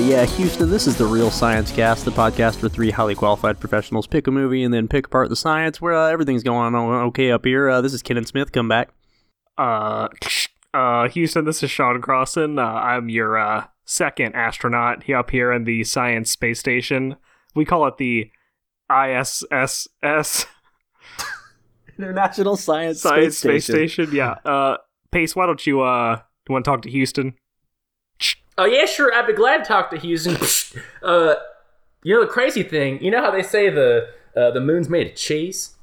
Yeah, Houston, this is the Real Science Cast, the podcast where three highly qualified professionals pick a movie and then pick apart the science, where uh, everything's going on okay up here. Uh, this is Kenan Smith, come back. Uh, uh, Houston, this is Sean Crossan. Uh, I'm your uh, second astronaut up here in the Science Space Station. We call it the ISSS International Science, Science Space, Space Station. Station. Yeah. Uh, Pace, why don't you uh, you want to talk to Houston? Oh yeah, sure. I'd be glad to talk to Houston. uh, you know the crazy thing. You know how they say the uh, the moon's made of cheese.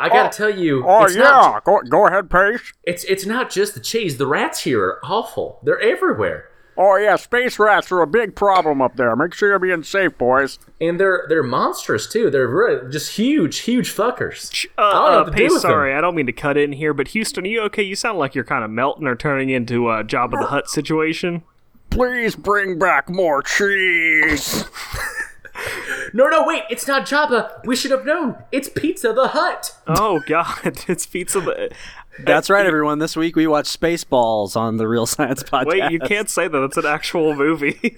I gotta tell you, Oh it's yeah, not, go go ahead, Pace. it's it's not just the cheese. The rats here are awful. They're everywhere, Oh yeah, space rats are a big problem up there. Make sure you're being safe, boys. and they're they're monstrous too. They're really just huge, huge fuckers. Uh, I don't know uh, what to do Pace, with them. sorry, I don't mean to cut in here, but Houston, are you okay? You sound like you're kind of melting or turning into a Jabba the Hut situation. Please bring back more cheese. No, no, wait, it's not Jabba. We should have known. It's Pizza the Hut. Oh God, it's pizza. The... That's right, everyone. This week we watched Spaceballs on the Real Science Podcast. Wait, you can't say that. It's an actual movie.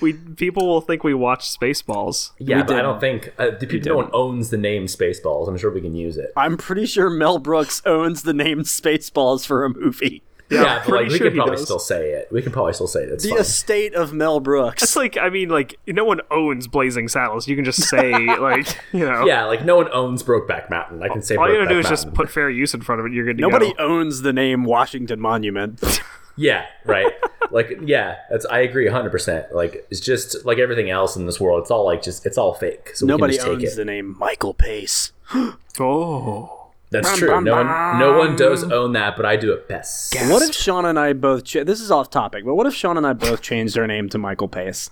we people will think we watched Spaceballs. Yeah, but I didn't. don't think uh, the people no one owns the name Spaceballs. I'm sure we can use it. I'm pretty sure Mel Brooks owns the name Spaceballs for a movie. Yeah, but pretty like, we sure can he probably does. still say it. We can probably still say it. It's The fine. estate of Mel Brooks. It's like I mean, like no one owns Blazing Saddles. You can just say like you know. Yeah, like no one owns Brokeback Mountain. I can say All you Brokeback gotta do is just put fair use in front of it. You're good to Nobody go. owns the name Washington Monument. Yeah, right. like yeah, that's I agree 100. percent Like it's just like everything else in this world. It's all like just it's all fake. So Nobody we can just owns take it. the name Michael Pace. Oh. That's true. No one no one does own that, but I do it best. What if Sean and I both? Cha- this is off topic, but what if Sean and I both changed our name to Michael Pace?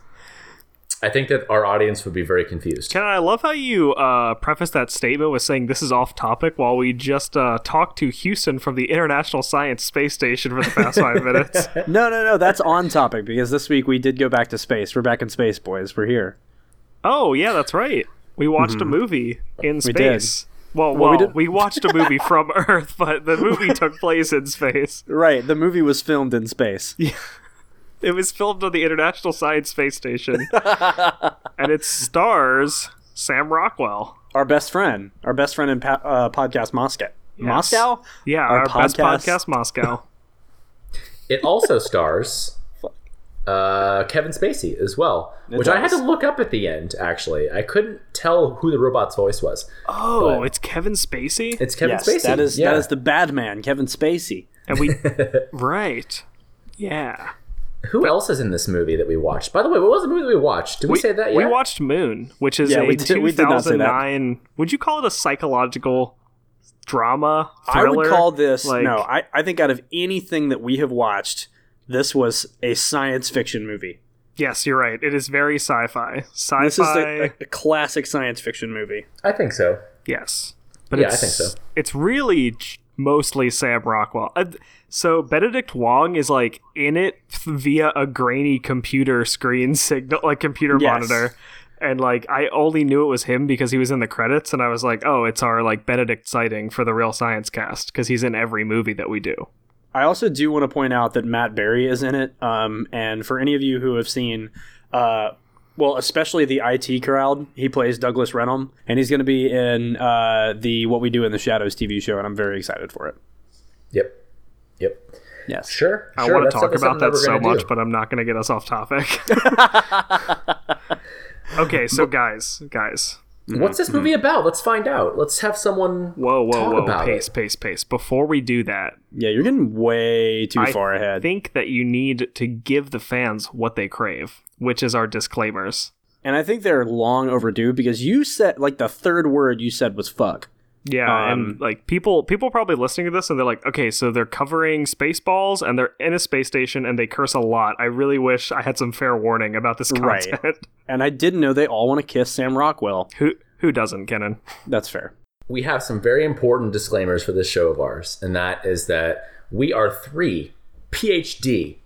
I think that our audience would be very confused. Ken, I love how you uh, preface that statement with saying this is off topic while we just uh, talked to Houston from the International Science Space Station for the past five minutes. No, no, no. That's on topic because this week we did go back to space. We're back in space, boys. We're here. Oh, yeah, that's right. We watched a movie in Mm-hmm. We did. space. Well, Well, we did- we watched a movie from Earth, but the movie took place in space. Right. The movie was filmed in space. Yeah. It was filmed on the International Science Space Station, and it stars Sam Rockwell. Our best friend. Our best friend in pa- uh, podcast Moscow. Moscow. Yeah, Our our, best podcast- podcast, Moscow. It also stars uh, Kevin Spacey as well, which I had to look up at the end. Actually, I couldn't tell who the robot's voice was. Oh, it's Kevin Spacey, It's Kevin yes, Spacey. that is yeah. that is the bad man, Kevin Spacey. and we right. Yeah, Who else is in this movie that we watched? By the way, what was the movie that we watched? Did we, say that yet? We watched Moon, which is Yeah, a we did- we did not say that. 2009. Would you call it a psychological drama I would call this Like- no. I, I think out of anything that we have watched, this was a science fiction movie. Yes, you're right. It is very sci-fi. Sci-fi. This is a, a, a classic science fiction movie. I think so. yes, but Yeah, I it's, think so. It's really mostly Sam Rockwell. Uh, so Benedict Wong is like in it via a grainy computer screen signal, like computer Yes. monitor. And like I only knew it was him because he was in the credits, and I was like, "Oh, it's our like Benedict sighting for the Real Science Cast because he's in every movie that we do." I also do want to point out that Matt Berry is in it. Um, and for any of you who have seen, uh, well, especially the IT crowd, he plays Douglas Reynholm, and he's going to be in uh, the What We Do in the Shadows TV show, and I'm very excited for it. Yep. Yep. Yes. Sure. I sure, want to that's talk about something that so much, do. but I'm not going to get us off topic. okay, so guys, guys, What's this movie mm-hmm. about? Let's find out. Let's have someone. whoa, whoa, Talk whoa, about pace, it. pace, pace. Before we do that, Yeah, you're getting way too I far ahead. I think that you need to give the fans what they crave, which is our disclaimers. and I think they're long overdue because you said, like, the third word you said was fuck. Yeah, Um, and like people people probably listening to this and they're like, okay, so they're covering Spaceballs and they're in a space station and they curse a lot. I really wish I had some fair warning about this Right. content. And I didn't know they all want to kiss Sam Rockwell. who who doesn't, Kenan? That's fair. we have some very important disclaimers for this show of ours, and that is that we are three PhD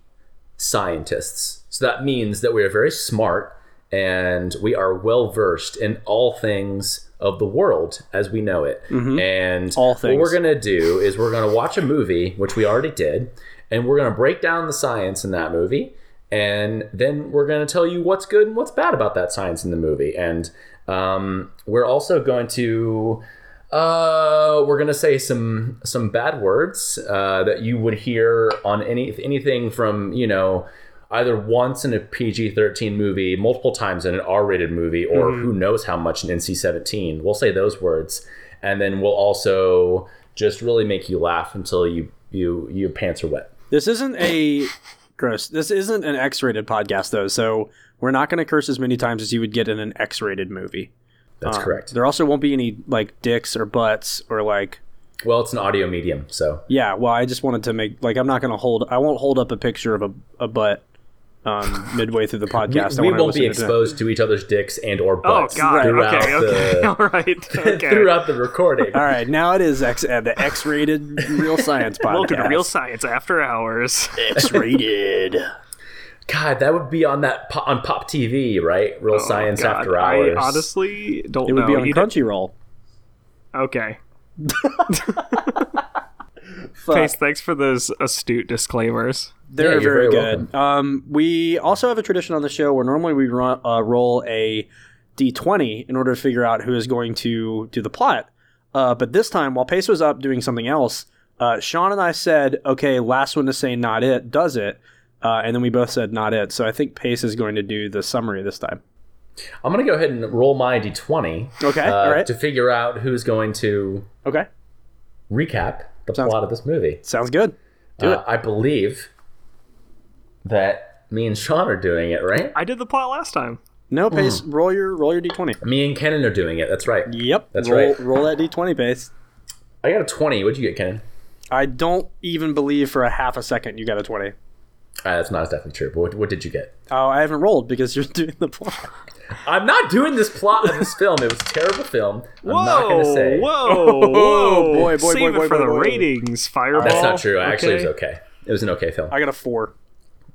scientists. So that means that we are very smart and we are well versed in all things of the world as we know it. And All things. what we're going to do is we're going to watch a movie, which we already did, and we're going to break down the science in that movie. And then we're going to tell you what's good and what's bad about that science in the movie. And um, we're also going to uh, we're gonna say some some bad words uh, that you would hear on any anything from you know either once in a PG thirteen movie, multiple times in an R rated movie, or who knows how much in NC seventeen. We'll say those words, and then we'll also just really make you laugh until you you your pants are wet. This isn't a gross. This isn't an X-rated podcast though, so we're not going to curse as many times as you would get in an X-rated movie. That's Um, correct. There also won't be any like dicks or butts or like Well, it's an audio medium, so yeah. Well, I just wanted to make like I'm not going to hold. I won't hold up a picture of a, a butt um, midway through the podcast. I we won't be listen to- exposed to each other's dicks and or Oh butts god. throughout Okay, okay. the All right. Okay. throughout the recording. All right, now it is X uh, the X-rated real science podcast. Welcome to Real Science After Hours. X-rated. God, that would be on that po- on Pop TV, right? Real Science Oh, God, After Hours. I honestly don't know. It would know. be on Crunchyroll. Okay. Fuck. Pace, thanks for those astute disclaimers. They're Yeah, very, very good. Um, we also have a tradition on the show where normally we run, uh, roll a d20 in order to figure out who is going to do the plot. Uh, but this time, while Pace was up doing something else, uh, Sean and I said, "Okay, last one to say not it does it," uh, and then we both said not it. So I think Pace is going to do the summary this time. I'm gonna go ahead and roll my d20. Okay, uh, all right. To figure out who's going to Okay, recap the Sounds- plot of this movie. sounds good. Do Uh, I believe that me and Sean are doing it, right? I did the plot last time. No, Pace, Hmm. roll your roll your d20. Me and Kenan are doing it. That's right. Yep, That's roll, right. Roll that d20, Pace. I got a 20. What'd you get, Kenan? I don't even believe for a half a second you got a 20. Uh, that's not as definitely true. But what, what did you get? Oh, I haven't rolled because you're doing the plot. I'm not doing this plot of this film. It was a terrible film. I'm not going to say. Whoa, whoa, boy, boy, Save boy, it for boy, the boy. ratings, Fireball. That's not true. I Actually, it okay? was okay. It was an okay film. I got a four.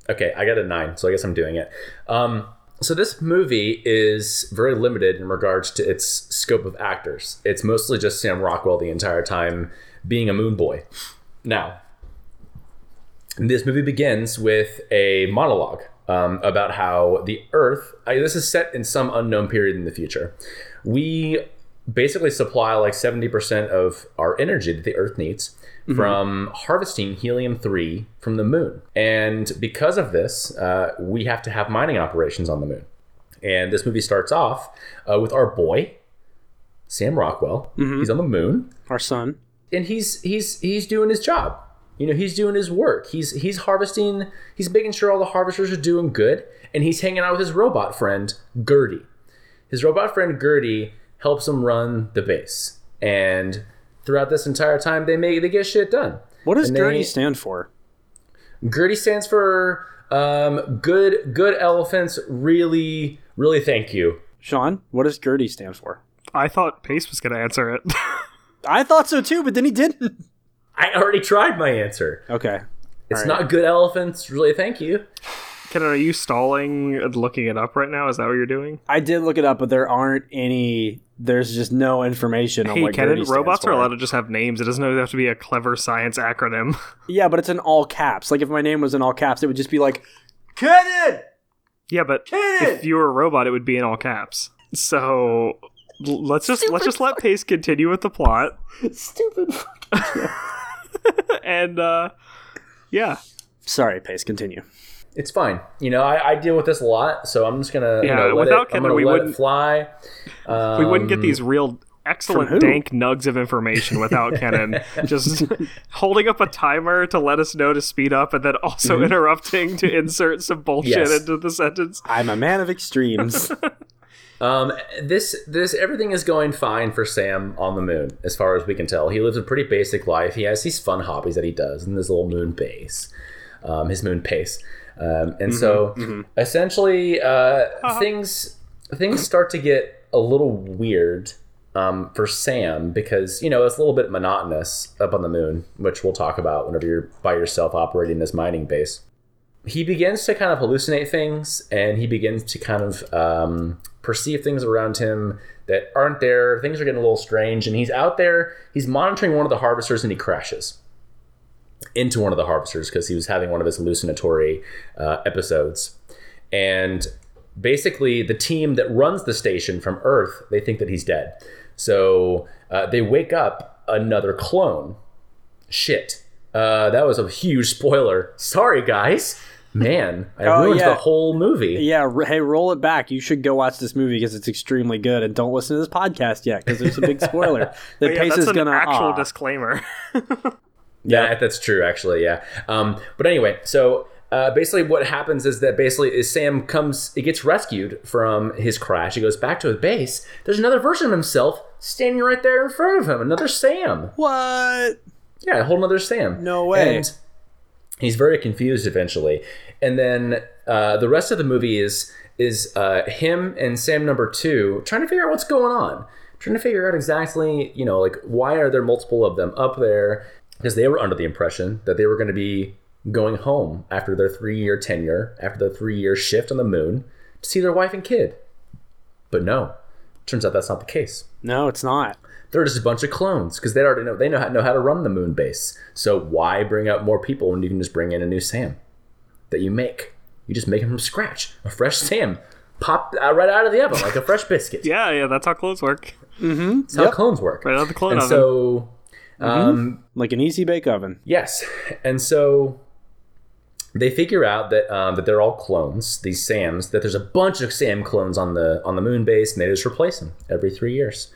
Okay, I got a nine, so I guess I'm doing it. Um, so this movie is very limited in regards to its scope of actors. It's mostly just Sam Rockwell the entire time being a moon boy. Now, this movie begins with a monologue um, about how the Earth. I, this is set in some unknown period in the future. We basically supply like 70% of our energy that the Earth needs from harvesting helium 3 from the moon. And because of this, uh, we have to have mining operations on the moon. And this movie starts off uh, with our boy, Sam Rockwell. He's on the moon Our son. and he's he's he's doing his job. You know, he's doing his work. He's he's harvesting. He's making sure all the harvesters are doing good, and he's hanging out with his robot friend Gertie. His robot friend Gertie helps him run the base, and throughout this entire time, they make they get shit done. What does And they- stand for? Gertie stands for um, good good elephants. Really, really thank you. Sean, what does Gertie stand for? I thought Pace was going to answer it. I thought so too, but then he didn't. I already tried my answer. Okay. It's All right. not good elephants. Really, thank you. Kenan, are you stalling and looking it up right now? Is that what you're doing? I did look it up, but there aren't any. There's just no information on Hey, what Kenan, robots for. are allowed to just have names. It doesn't always have to be a clever science acronym. Yeah, but it's in all caps. Like if my name was in all caps, it would just be like Kenan. yeah, but if you were a robot, it would be in all caps. So let's just let's just let Pace continue with the plot, Stupid. and uh, yeah, Sorry, Pace. Continue. it's fine. You know, I, I deal with this a lot, so I'm just gonna, you Yeah, know, let without it, I'm Kendra, we wouldn't- fly. Um, we wouldn't get these real excellent dank nugs of information without Kenan just holding up a timer to let us know to speed up, and then also interrupting to insert some bullshit Yes. into the sentence. I'm a man of extremes. Um, this this everything is going fine for Sam on the moon, as far as we can tell. He lives a pretty basic life. He has these fun hobbies that he does in this little moon base, um, his moon pace, um, and so essentially uh, things things start to get a little weird um, for Sam because you know it's a little bit monotonous up on the moon, which we'll talk about whenever you're by yourself operating this mining base he begins to kind of hallucinate things and he begins to kind of um, perceive things around him that aren't there. Things are getting a little strange. And he's out there, he's monitoring one of the harvesters and he crashes into one of the harvesters because he was having one of his hallucinatory uh, episodes. And basically, the team that runs the station from Earth, they think that he's dead. So uh, they wake up another clone. Shit. Uh, that was a huge spoiler. Sorry, guys. Man, I Oh, ruined yeah. the whole movie. Yeah, hey, roll it back. You should go watch this movie because it's extremely good, and don't listen to this podcast yet because there's a big spoiler. The Yeah, pace that's is an gonna actual ah. disclaimer. Yeah, that's true, actually. Yeah. Um, but anyway, so uh, basically, what happens is that basically is Sam comes, he gets rescued from his crash. He goes back to his base. There's another version of himself standing right there in front of him. Another Sam. what? Yeah, a whole another Sam. No way. And he's very confused eventually. And then uh, the rest of the movie is is uh, him and Sam number two trying to figure out what's going on, trying to figure out exactly, you know, like why are there multiple of them up there? Because they were under the impression that they were going to be going home after their three year tenure, after their three year shift on the moon, to see their wife and kid. But no, turns out that's not the case No, it's not. they're just a bunch of clones because they already know they know how, know how to run the moon base. So why bring out more people when you can just bring in a new Sam that you make? You just make him from scratch, a fresh Sam, pop uh, right out of the oven like a fresh biscuit. yeah, yeah, that's how clones work. Mm-hmm. That's how clones work. Right out of the clone and oven. so, um, Like an easy bake oven. yes, and so they figure out that um, that they're all clones. These Sams. That there's a bunch of Sam clones on the on the moon base, and they just replace them every three years.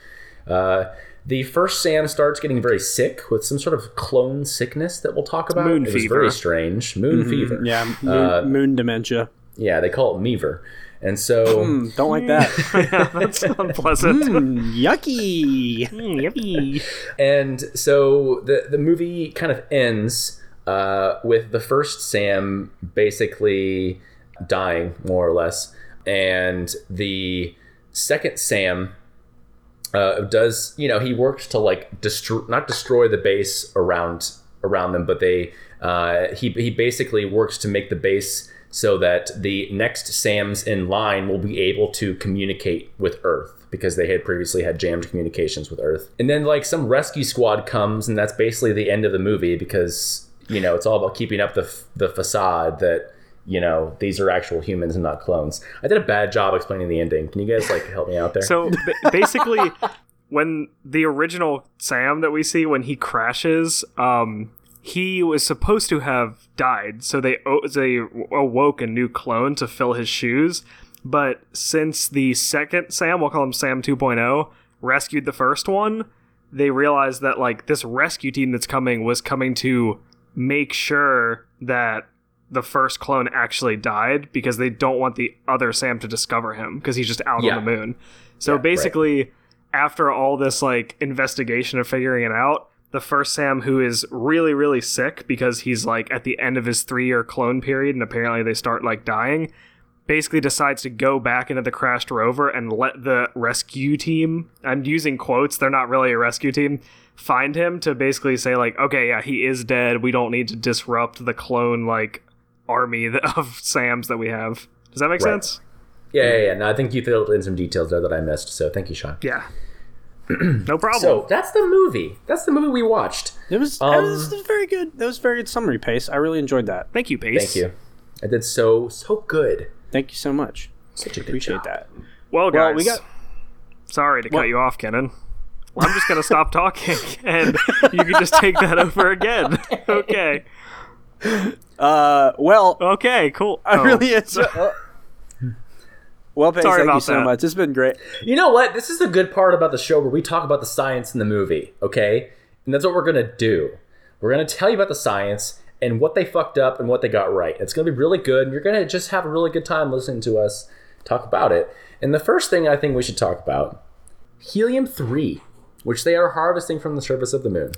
Uh, the first Sam starts getting very sick with some sort of clone sickness that we'll talk about. Moon it fever. very strange. Moon fever. Yeah, moon, Uh, moon dementia. Yeah, they call it Meaver. And so Mm, don't like that. that's unpleasant. Mm, yucky. Mm, yippee. and so the the movie kind of ends uh, with the first Sam basically dying more or less, and the second Sam uh, does you know he works to like destroy not destroy the base around around them, but they uh, he he basically works to make the base so that the next Sams in line will be able to communicate with Earth because they had previously had jammed communications with Earth. And then like some rescue squad comes, and that's basically the end of the movie because you know it's all about keeping up the f- the facade that you know these are actual humans and not clones. I did a bad job explaining the ending. Can you guys like help me out there? So ba- basically, when the original Sam that we see when he crashes, um, he was supposed to have died. So they o- they awoke a new clone to fill his shoes. But since the second Sam, we'll call him Sam 2.0, rescued the first one, they realized that like this rescue team that's coming was coming to make sure that the first clone actually died because they don't want the other Sam to discover him because he's just out Yeah. on the moon. So right. basically, after all this like investigation of figuring it out, the first Sam who is really really sick because he's like at the end of his three year clone period and apparently they start like dying. Basically decides to go back into the crashed rover and let the rescue team. I'm using quotes; they're not really a rescue team. Find him to basically say like, okay, yeah, he is dead. We don't need to disrupt the clone like army of Sams that we have. Does that make Right. sense? yeah, yeah, yeah. No, I think you filled in some details there that I missed. So thank you, Sean. Yeah. no problem. So that's the movie. That's the movie we watched. It was, Um, it was very good. That was very good summary pace. I really enjoyed that. Thank you, Pace. Thank you. I did so so good. Thank you so much. Such a good Appreciate job. that. Well, guys, Well, we got sorry to What? cut you off, Kenan. Well, I'm just gonna stop talking, and you can just take that over again. okay. uh well Okay. Cool. I Oh, really enjoy- Well, Pace, Sorry thank you so that. much. It's been great. You know what? This is the good part about the show where we talk about the science in the movie, okay? And that's what we're gonna do. We're gonna tell you about the science and what they fucked up and what they got right. It's gonna be really good, and you're gonna just have a really good time listening to us talk about it. And the first thing I think we should talk about helium 3, which they are harvesting from the surface of the moon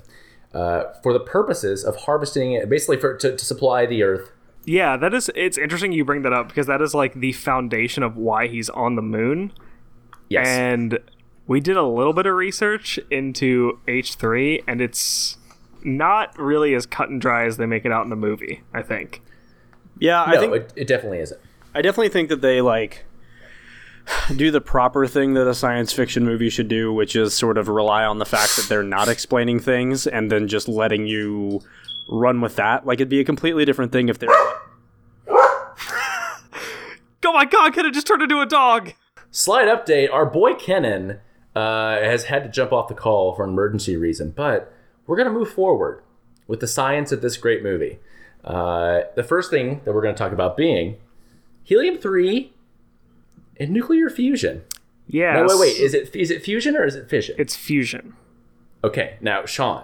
uh, for the purposes of harvesting it, basically for, to, to supply the Earth. Yeah, that is. It's interesting you bring that up because that is like the foundation of why he's on the moon. Yes. And we did a little bit of research into H3, and it's not really as cut and dry as they make it out in the movie, I think. Yeah, I no, think it, it definitely isn't. I definitely think that they like do the proper thing that a science fiction movie should do, which is sort of rely on the fact that they're not explaining things and then just letting you run with that. Like it'd be a completely different thing if they're Oh my god, could it just turned into a dog! Slight update: Our boy Kenan uh, has had to jump off the call for an emergency reason, but we're gonna move forward with the science of this great movie. Uh, the first thing that we're gonna talk about being helium three and nuclear fusion. Yeah. No, wait, wait. Is it is it fusion or is it fission? It's fusion. okay. Now, Sean,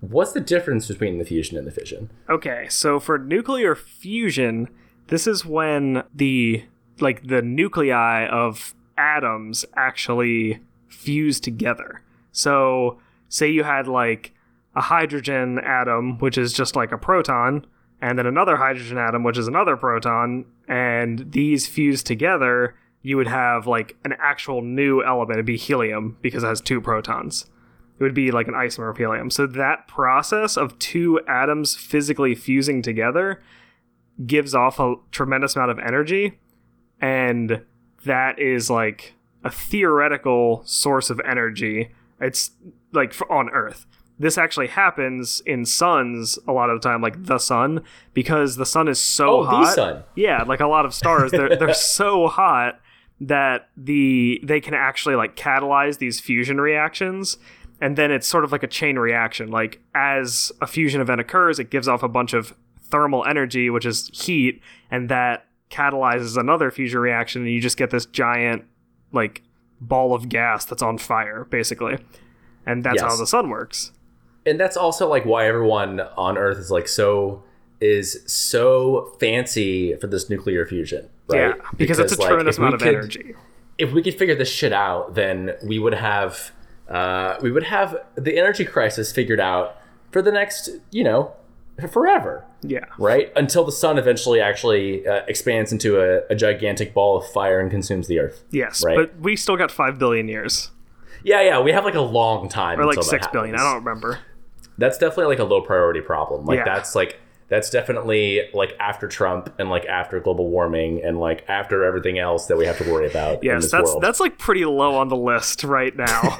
what's the difference between the fusion and the fission? Okay, so for nuclear fusion, this is when the like the nuclei of atoms actually fuse together. So, say you had like a hydrogen atom, which is just like a proton, and then another hydrogen atom, which is another proton, and these fuse together, you would have like an actual new element. It'd be helium because it has two protons. It would be like an isomer of helium. So that process of two atoms physically fusing together gives off a tremendous amount of energy, and that is like a theoretical source of energy. It's like on Earth. This actually happens in suns a lot of the time, like the sun, because the sun is so Oh, the hot. sun. Yeah, like a lot of stars, they're they're so hot that the they can actually like catalyze these fusion reactions and then it's sort of like a chain reaction. Like as a fusion event occurs it gives off a bunch of thermal energy which is heat and that catalyzes another fusion reaction and you just get this giant like ball of gas that's on fire basically. And that's Yes. how the sun works. And that's also like why everyone on earth is like so is so fancy for this nuclear fusion right? Yeah because, it's a tremendous amount of could- energy. if we could figure this shit out then we would have uh, we would have the energy crisis figured out for the next you know forever. Yeah. Right? Until the sun eventually actually uh, expands into a, a gigantic ball of fire and consumes the earth. Yes Right. but we still got 5 billion years. Yeah yeah we have like a long time or like 6 billion i don't remember. That's definitely like a low priority problem. Like Yeah. that's like that's definitely like after Trump and like after global warming and like after everything else that we have to worry about Yes, that's world. that's like pretty low on the list right now.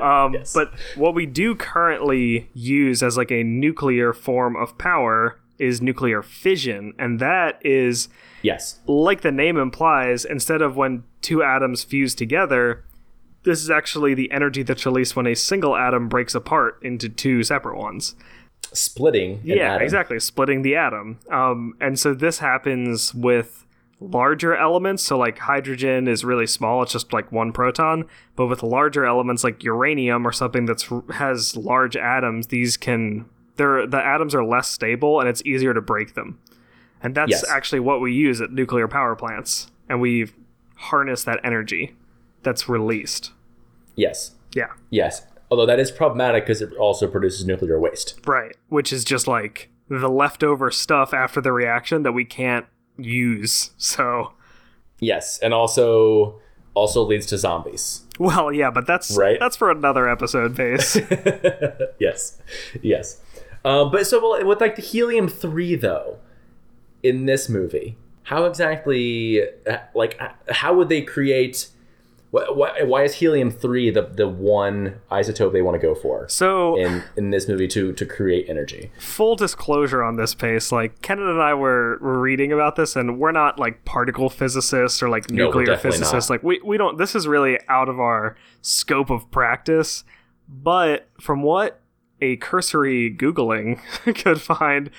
um, But what we do currently use as like a nuclear form of power is nuclear fission, and that is yes. like the name implies. Instead of when two atoms fuse together, this is actually the energy that's released when a single atom breaks apart into two separate ones. Splitting. Yeah, atom. exactly. Splitting the atom. Um, and so this happens with larger elements. So, like hydrogen is really small; it's just like one proton. But with larger elements like uranium or something that's has large atoms, these can they're the atoms are less stable, and it's easier to break them. And that's Yes. actually what we use at nuclear power plants, and we harness that energy that's released. Yes. Yeah, Yes. Although that is problematic because it also produces nuclear waste. right. Which is just like the leftover stuff after the reaction that we can't use. So. Yes, and also also leads to zombies. Well, yeah, but that's Right. that's for another episode, Pace. yes, yes. Um, but so well, with like the helium three though, in this movie, how exactly uh, like how would they create? Why, why, is helium three the the one isotope they want to go for so, in in this movie to to create energy? full disclosure on this pace, like Kenan and I were, were reading about this, and we're not like particle physicists or like nuclear definitely physicists. not. Like we we don't. This is really out of our scope of practice. But from what a cursory googling could find,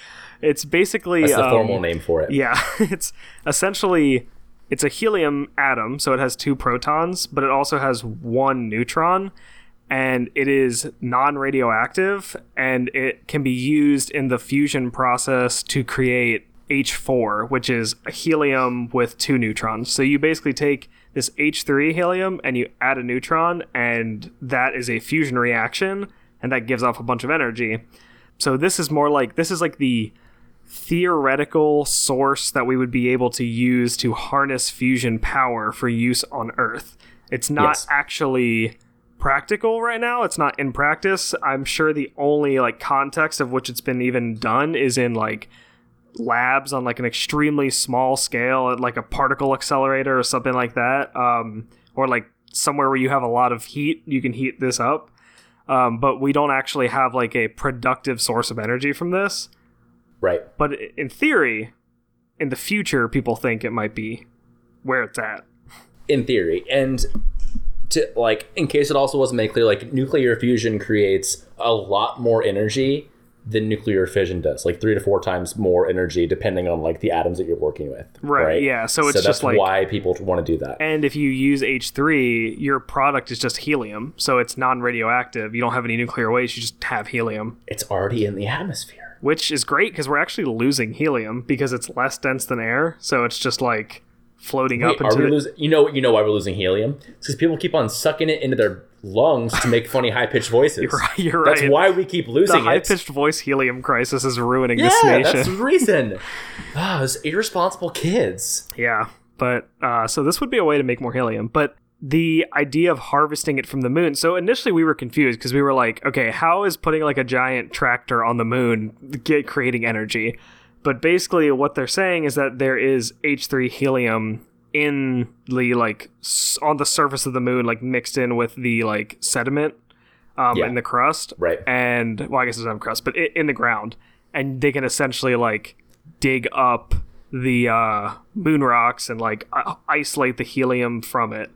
it's basically That's the um, formal name for it. Yeah, it's essentially it's a helium atom, so it has two protons, but it also has one neutron, and it is non-radioactive, and it can be used in the fusion process to create H4, which is a helium with two neutrons. So you basically take this H3 helium and you add a neutron, and that is a fusion reaction, and that gives off a bunch of energy. So this is more like this is like the theoretical source that we would be able to use to harness fusion power for use on Earth. It's not Yes. actually practical right now. It's not in practice. I'm sure the only like context of which it's been even done is in like labs on like an extremely small scale at like a particle accelerator or something like that. Um, or like somewhere where you have a lot of heat, you can heat this up. Um, but we don't actually have like a productive source of energy from this. Right. But in theory, in the future, people think it might be where it's at. in theory. And to like in case it also wasn't made clear like nuclear fusion creates a lot more energy than nuclear fission does. Like three to four times more energy depending on like the atoms that you're working with. Right, yeah, so it's that's just like- why people want to do that. And if you use H3, your product is just helium, so it's non-radioactive. You don't have any nuclear waste; you just have helium, it's already in the atmosphere which is great because we're actually losing helium because it's less dense than air. So it's just like floating Wait, up are into we the, losing you know you know why we're losing helium because people keep on sucking it into their lungs to make funny high-pitched voices You're right, you're that's right. why we keep the losing it high-pitched voice helium crisis is ruining this yeah nation. that's the reason ah those irresponsible kids Yeah, but uh, so this would be a way to make more helium. But the idea of harvesting it from the moon. So initially we were confused because we were like, okay, how is putting like a giant tractor on the moon get creating energy? But basically, what they're saying is that there is H3 helium in the like on the surface of the moon, like mixed in with the like sediment um, Yeah. in the crust, Right. And well, I guess it's not crust, but i in the ground, and they can essentially like dig up the uh, moon rocks and like isolate the helium from it.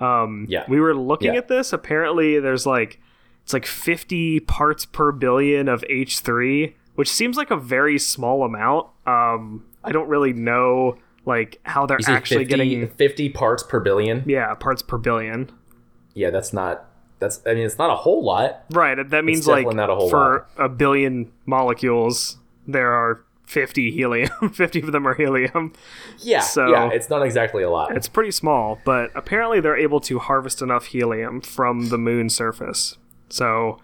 Um, Yeah. we were looking Yeah. at this. Apparently, there's like it's like 50 parts per billion of H3, which seems like a very small amount. Um, I don't really know like how they're actually 50, getting 50 parts per billion yeah parts per billion. yeah, that's not. That's. I mean, it's not a whole lot. Right. That means like definitely not a whole for a billion molecules, there are 50 helium. 50 of them are helium. Yeah. So- yeah, it's not exactly a lot. It's pretty small, but apparently they're able to harvest enough helium from the moon surface. So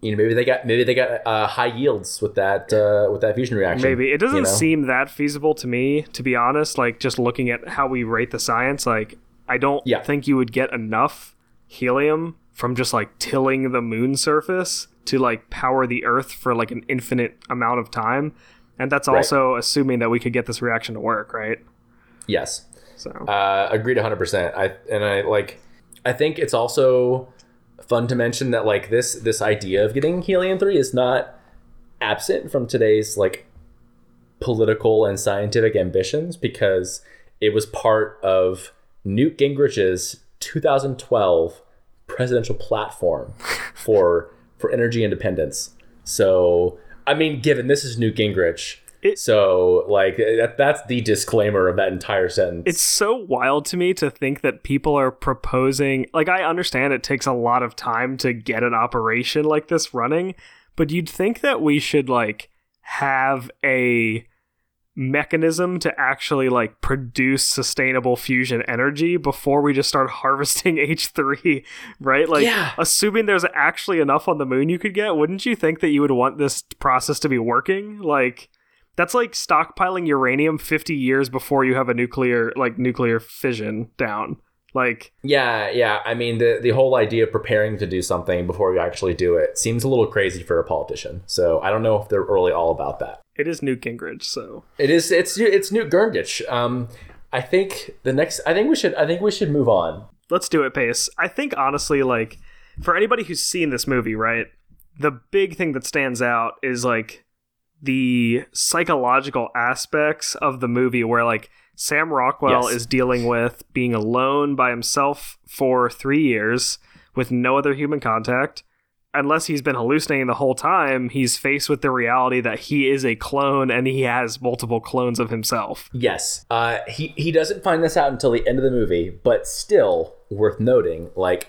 you know, maybe they got maybe they got uh, high yields with that uh, with that fusion reaction. maybe it doesn't you know? seem that feasible to me, to be honest. Like just looking at how we rate the science, like I don't Yeah. think you would get enough helium from just like tilling the moon surface to like power the Earth for like an infinite amount of time. And that's Right. also assuming that we could get this reaction to work, right? Yes. So Uh, agreed 100%. I and I like I think it's also fun to mention that like this this idea of getting helium 3 is not absent from today's like political and scientific ambitions because it was part of Newt Gingrich's 2012 presidential platform for for energy independence. So, I mean, given this is Newt Gingrich, It- so like that, that's the disclaimer of that entire sentence. it's so wild to me to think that people are proposing like i understand it takes a lot of time to get an operation like this running but you'd think that we should like have a mechanism to actually like produce sustainable fusion energy before we just start harvesting h3 right like Yeah. assuming there's actually enough on the moon you could get wouldn't you think that you would want this process to be working like that's like stockpiling uranium 50 years before you have a nuclear like nuclear fission down. Like Yeah, yeah. I mean, the the whole idea of preparing to do something before you actually do it seems a little crazy for a politician. So I don't know if they're really all about that. it is Newt Gingrich, so It is. It's it's Newt Gingrich. Um, I think the next. I think we should. I think we should move on. let's do it, Pace. I think honestly, like for anybody who's seen this movie, right, the big thing that stands out is like the psychological aspects of the movie where like Sam Rockwell Yes. is dealing with being alone by himself for three years with no other human contact. Unless he's been hallucinating the whole time, he's faced with the reality that he is a clone and he has multiple clones of himself. Yes. Uh, he he doesn't find this out until the end of the movie, but still worth noting. Like,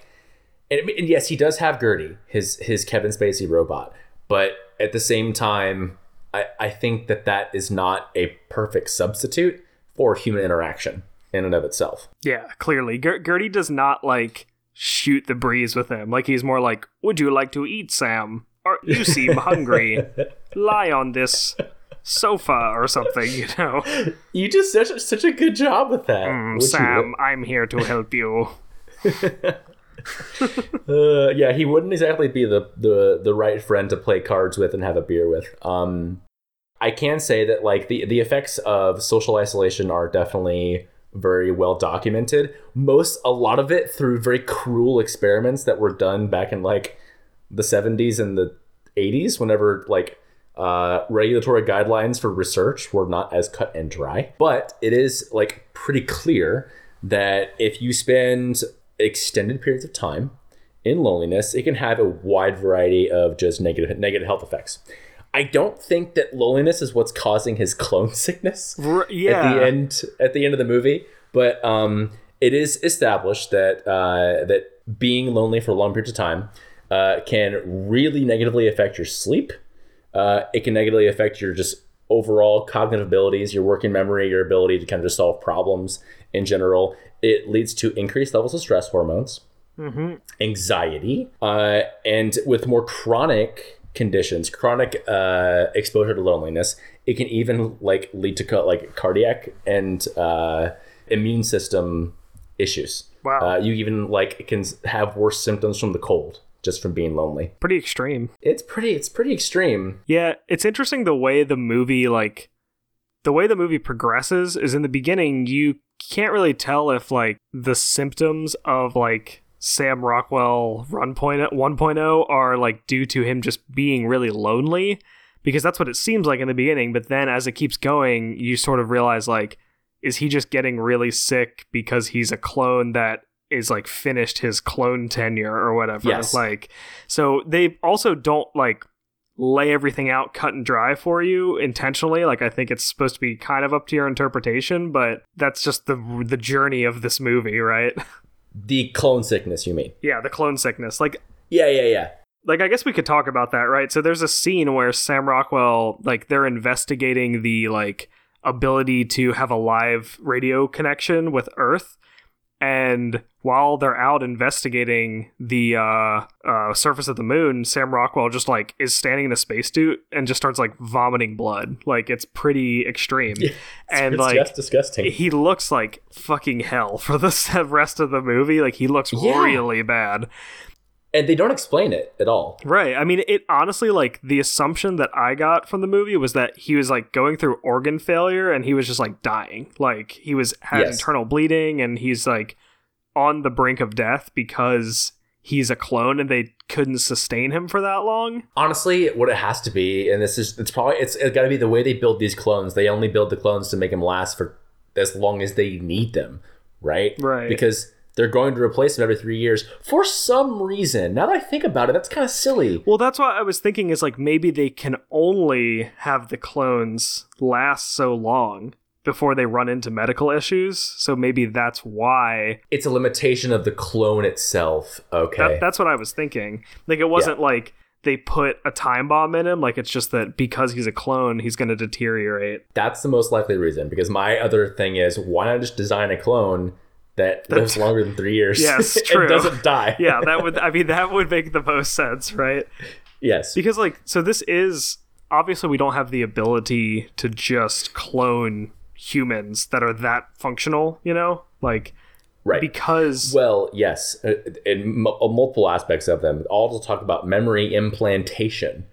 and, and yes, he does have Gertie, his his Kevin Spacey robot, but at the same time, I, I think that that is not a perfect substitute for human interaction in and of itself. Yeah, clearly. Ger- Gertie does not like shoot the breeze with him. Like he's more like, "Would you like to eat, Sam? Or you seem hungry. Lie on this sofa or something, you know." You did such a, such a good job with that. Mm, Sam, I'm here to help you. Uh, yeah, he wouldn't exactly be the, the the right friend to play cards with and have a beer with. Um, I can say that like the the effects of social isolation are definitely very well documented. Most a lot of it through very cruel experiments that were done back in like the 70s and the 80s whenever like uh, regulatory guidelines for research were not as cut and dry but it is like pretty clear that if you spend extended periods of time in loneliness it can have a wide variety of just negative negative health effects i don't think that loneliness is what's causing his clone sickness R- yeah. at the end at the end of the movie. But um, it is established that uh, that being lonely for a long periods of time uh, can really negatively affect your sleep. Uh, it can negatively affect your just overall cognitive abilities, your working memory, your ability to kind of just solve problems in general. It leads to increased levels of stress hormones anxiety, uh, and with more chronic conditions, chronic uh, exposure to loneliness, it can even like lead to like cardiac and uh, immune system issues. Wow. Uh, you even like can have worse symptoms from the cold just from being lonely. Pretty extreme. It's pretty. It's pretty extreme. Yeah, it's interesting the way the movie like the way the movie progresses is in the beginning you can't really tell if like the symptoms of like Sam Rockwell run point 1.0 are like due to him just being really lonely because that's what it seems like in the beginning but then as it keeps going you sort of realize like is he just getting really sick because he's a clone that is like finished his clone tenure or whatever? Yes. like so they also don't like lay everything out cut and dry for you intentionally. Like i think it's supposed to be kind of up to your interpretation but that's just the the journey of this movie right The clone sickness, you mean? yeah the clone sickness like Yeah, yeah, yeah. like I guess we could talk about that, right? So there's a scene where Sam Rockwell like they're investigating the like ability to have a live radio connection with Earth. And while they're out investigating the uh, uh, surface of the moon, Sam Rockwell just like is standing in a spacesuit and just starts like vomiting blood. Like it's pretty extreme. and it's like just disgusting. he looks like fucking hell for the rest of the movie. Like he looks Yeah. really bad. And they don't explain it at all. Right. I mean, it honestly, like, the assumption that I got from the movie was that he was, like, going through organ failure and he was just, like, dying. Like, he was, had Yes. internal bleeding and he's, like, on the brink of death because he's a clone and they couldn't sustain him for that long. honestly what it has to be and this is it's probably it's, it's got to be the way they build these clones they only build the clones to make them last for as long as they need them right Right. because they're going to replace them every three years for some reason now that i think about it that's kind of silly Well, that's what I was thinking is, like, maybe they can only have the clones last so long before they run into medical issues. So maybe that's why it's a limitation of the clone itself okay That, that's what I was thinking. Like it wasn't like they put a time bomb in him. Like it's just that because he's a clone, he's going to deteriorate. that's the most likely reason because my other thing is why not just design a clone that lives longer than three years Yes, true. and doesn't die Yeah, that would. I mean, that would make the most sense, right? yes Because like, so this is obviously we don't have the ability to just clone humans that are that functional. You know, like right because Well, yes, uh, in m- uh, multiple aspects of them. All to talk about memory implantation,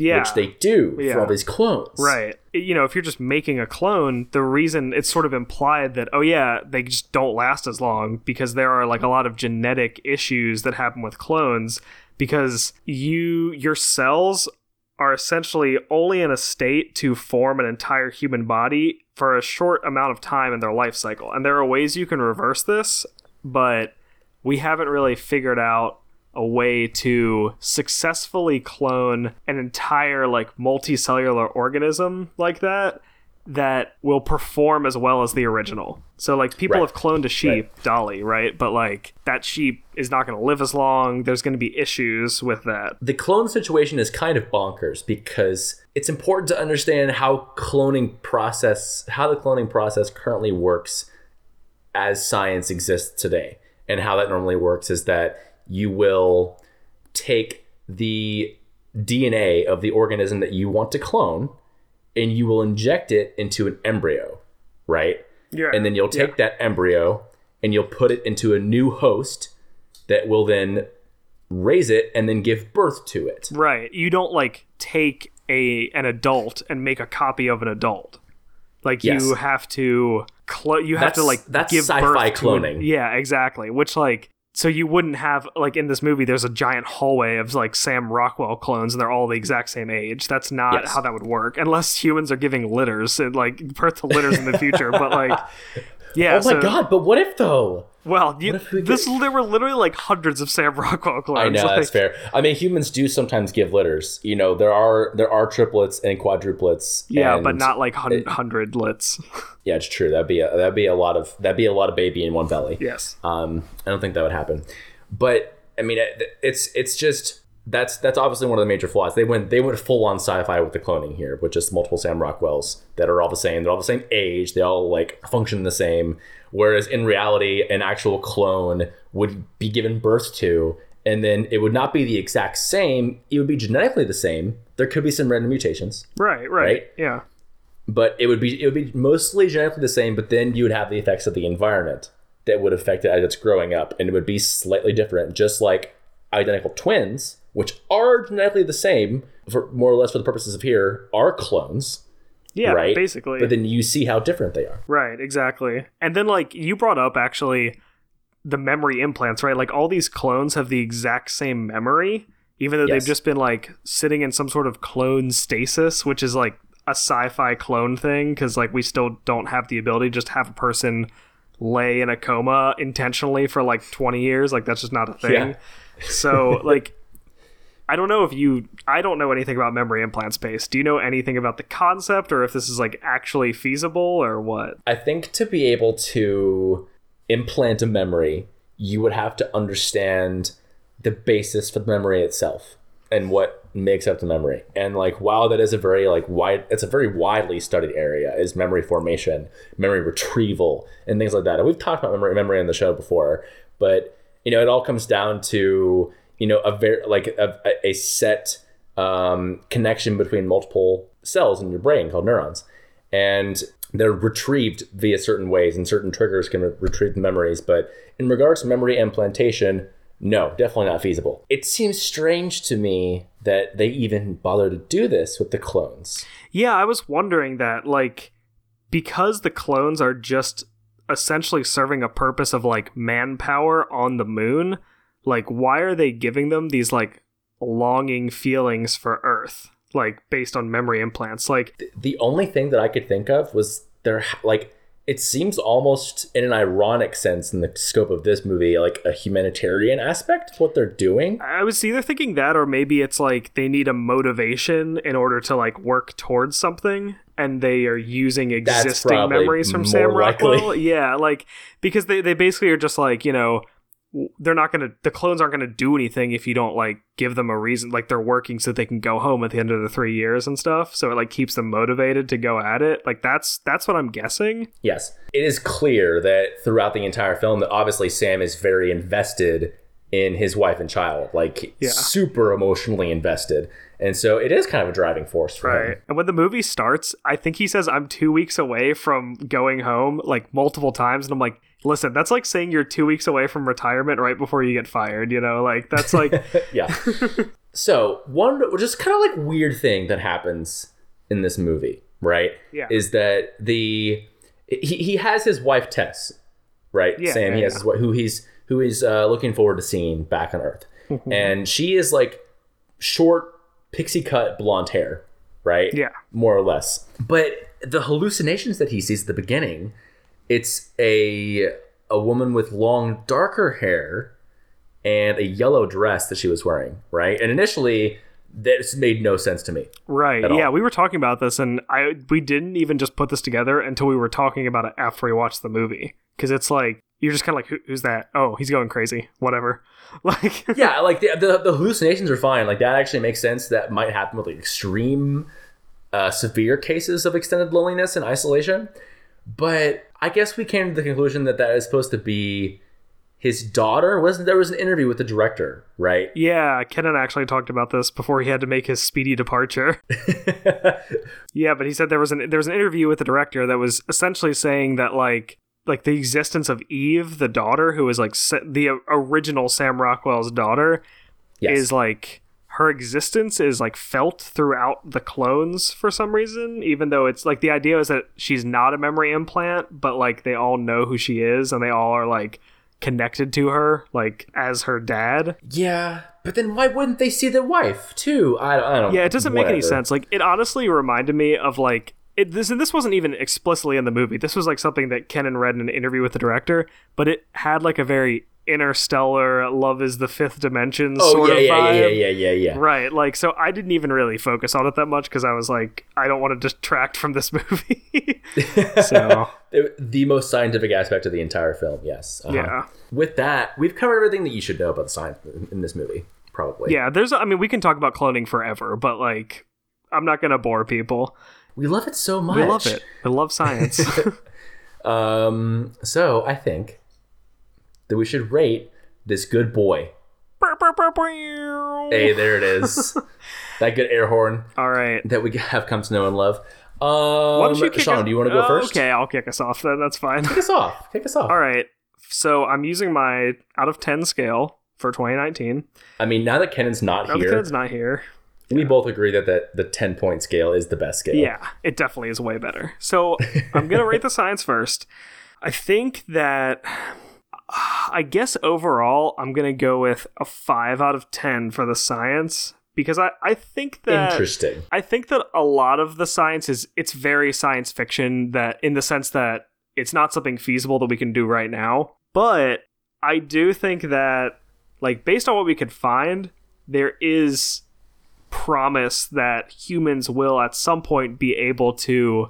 yeah, which they do Yeah. for all these clones. Right. You know, if you're just making a clone, the reason it's sort of implied that, oh, yeah, they just don't last as long because there are like a lot of genetic issues that happen with clones because you, your cells are essentially only in a state to form an entire human body for a short amount of time in their life cycle. And there are ways you can reverse this, but we haven't really figured out a way to successfully clone an entire like multicellular organism like that that will perform as well as the original. So like people Right. have cloned a sheep, Dolly, right? But like that sheep is not going to live as long. There's going to be issues with that. The clone situation is kind of bonkers because it's important to understand how cloning process how the cloning process currently works as science exists today. And how that normally works is that you will take the DNA of the organism that you want to clone and you will inject it into an embryo, right? Yeah. And then you'll take that embryo and you'll put it into a new host that will then raise it and then give birth to it. Right. You don't like take a an adult and make a copy of an adult. Like Yes. you have to clo- you have to like that's give sci-fi birth to cloning. yeah, exactly. Which like so you wouldn't have like in this movie there's a giant hallway of like Sam Rockwell clones and they're all the exact same age. That's not Yes. how that would work unless humans are giving litters and like birth to litters in the future. But like yeah, Oh my so- god, but what if though? Well, you, we this there were literally like hundreds of Sam Rockwell clones. I know like, that's fair. I mean, humans do sometimes give litters. You know, there are there are triplets and quadruplets. Yeah, and- but not like hun- hundredlets. Yeah, it's true. That'd be a, that'd be a lot of that'd be a lot of baby in one belly. yes. Um, I don't think that would happen. But I mean, it- it's it's just that's that's obviously one of the major flaws. They went they went full on sci-fi with the cloning here, with just multiple Sam Rockwells that are all the same. They're all the same age. They all like function the same. Whereas in reality, an actual clone would be given birth to, and then it would not be the exact same. It would be genetically the same. There could be some random mutations Right, right. Right? Yeah. but it would be it would be mostly genetically the same but then you would have the effects of the environment that would affect it as it's growing up and it would be slightly different just like identical twins which are genetically the same for more or less for the purposes of here are clones Yeah, right basically. but then you see how different they are right, exactly. And then like you brought up actually the memory implants, right? Like all these clones have the exact same memory, even though Yes. they've just been like sitting in some sort of clone stasis, which is like a sci-fi clone thing because like we still don't have the ability to just have a person lay in a coma intentionally for like 20 years like that's just not a thing Yeah. so like I don't know if you I don't know anything about memory implant space. Do you know anything about the concept or if this is like actually feasible or what? i think to be able to implant a memory you would have to understand the basis for the memory itself and what makes up the memory and like wow that is a very like wide it's a very widely studied area is memory formation memory retrieval and things like that and we've talked about memory memory on the show before but you know it all comes down to you know a very like a, a set um, connection between multiple cells in your brain called neurons. And they're retrieved via certain ways and certain triggers can re- retrieve the memories. But in regards to memory implantation no definitely not feasible. It seems strange to me that they even bother to do this with the clones. Yeah, I was wondering that like because the clones are just essentially serving a purpose of like manpower on the moon, like why are they giving them these like longing feelings for Earth? Like based on memory implants. Like the only thing that i could think of was they're like it seems almost in an ironic sense in the scope of this movie like a humanitarian aspect of what they're doing I was either thinking that or maybe it's like they need a motivation in order to like work towards something and they are using existing memories from Sam likely. Rockwell. Yeah, like because they, they basically are just like, you know, they're not going to the clones aren't going to do anything if you don't like give them a reason like they're working so they can go home at the end of the 3 years and stuff. So it like keeps them motivated to go at it. Like that's that's what I'm guessing. Yes. It is clear that throughout the entire film that obviously Sam is very invested in his wife and child, like Yeah. super emotionally invested. And so it is kind of a driving force for Right. him. And when the movie starts, I think he says, I'm two weeks away from going home, like multiple times. And I'm like, listen, that's like saying you're two weeks away from retirement right before you get fired, you know? Like, that's like, Yeah. so one just kind of like weird thing that happens in this movie, right? Yeah. Is that the he, he has his wife Tess, right? Yeah, Sam. he yeah, has his wife who he's who he's uh, looking forward to seeing back on Earth, and she is like short pixie cut blonde hair, right? Yeah. more or less. But the hallucinations that he sees at the beginning, it's a a woman with long darker hair and a yellow dress that she was wearing, right? And initially, this made no sense to me. right. All. Yeah. We were talking about this and I, we didn't even just put this together until we were talking about it after we watched the movie. Cause it's like, you're just kind of like, Who, who's that? Oh, he's going crazy. Whatever. Like, Yeah, like the, the the hallucinations are fine. Like that actually makes sense. That might happen with like extreme uh, severe cases of extended loneliness and isolation. But I guess we came to the conclusion that that is supposed to be his daughter. Wasn't there was an interview with the director, right? Yeah, Kenan actually talked about this before he had to make his speedy departure. yeah, but he said there was an there was an interview with the director that was essentially saying that like like the existence of Eve, the daughter, who is like the original Sam Rockwell's daughter, Yes. is like her existence is like felt throughout the clones for some reason even though it's like the idea is that she's not a memory implant but like they all know who she is and they all are like connected to her like as her dad yeah, but then why wouldn't they see their wife too? I don't. I don't yeah it doesn't make any sense like it honestly reminded me of like it, this and this wasn't even explicitly in the movie this was like something that Kenan read in an interview with the director but it had like a very interstellar love is the fifth dimension Oh sort yeah, of yeah, vibe yeah, yeah, yeah, yeah. Right, like so I didn't even really focus on it that much because I was like, I don't want to detract from this movie. so the most scientific aspect of the entire film. Yes. Uh-huh. yeah, With that, we've covered everything that you should know about the science in- in this movie. Probably. yeah. There's, I mean, we can talk about cloning forever, but like, I'm not gonna bore people. We love it so much. We love it. We love science. Um. So I think that we should rate this good boy. Hey, there it is. that good air horn All right. that we have come to know and love. Um, Why don't you kick Sean, us- do you want to go Oh, first? Okay, I'll kick us off then. That's fine. Kick us off. Kick us off. All right. So I'm using my out of ten scale for 2019. I mean, now that Kenan's not Now here, kid's not here. we both agree that, that the 10 point scale is the best scale. Yeah, it definitely is way better. So I'm going to rate the science first. I think that, I guess overall, I'm going to go with a 5 out of 10 for the science because I, I think that. Interesting. I think that a lot of the science is it's very science fiction that in the sense that it's not something feasible that we can do right now. But I do think that like based on what we could find, there is promise that humans will at some point be able to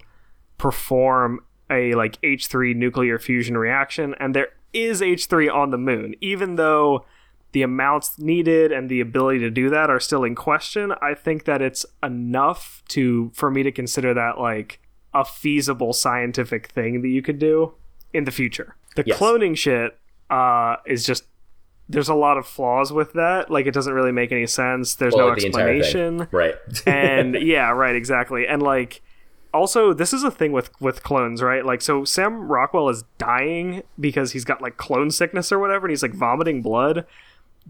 perform a like H3 nuclear fusion reaction and there is H3 on the moon even though the amounts needed and the ability to do that are still in question i think that it's enough to for me to consider that like a feasible scientific thing that you could do in the future the Yes. cloning shit uh is just there's a lot of flaws with that like it doesn't really make any sense there's Well, no the entire thing. explanation Right. and yeah, right, exactly. And like also this is a thing with with clones, right? Like so Sam Rockwell is dying because he's got like clone sickness or whatever and he's like vomiting blood,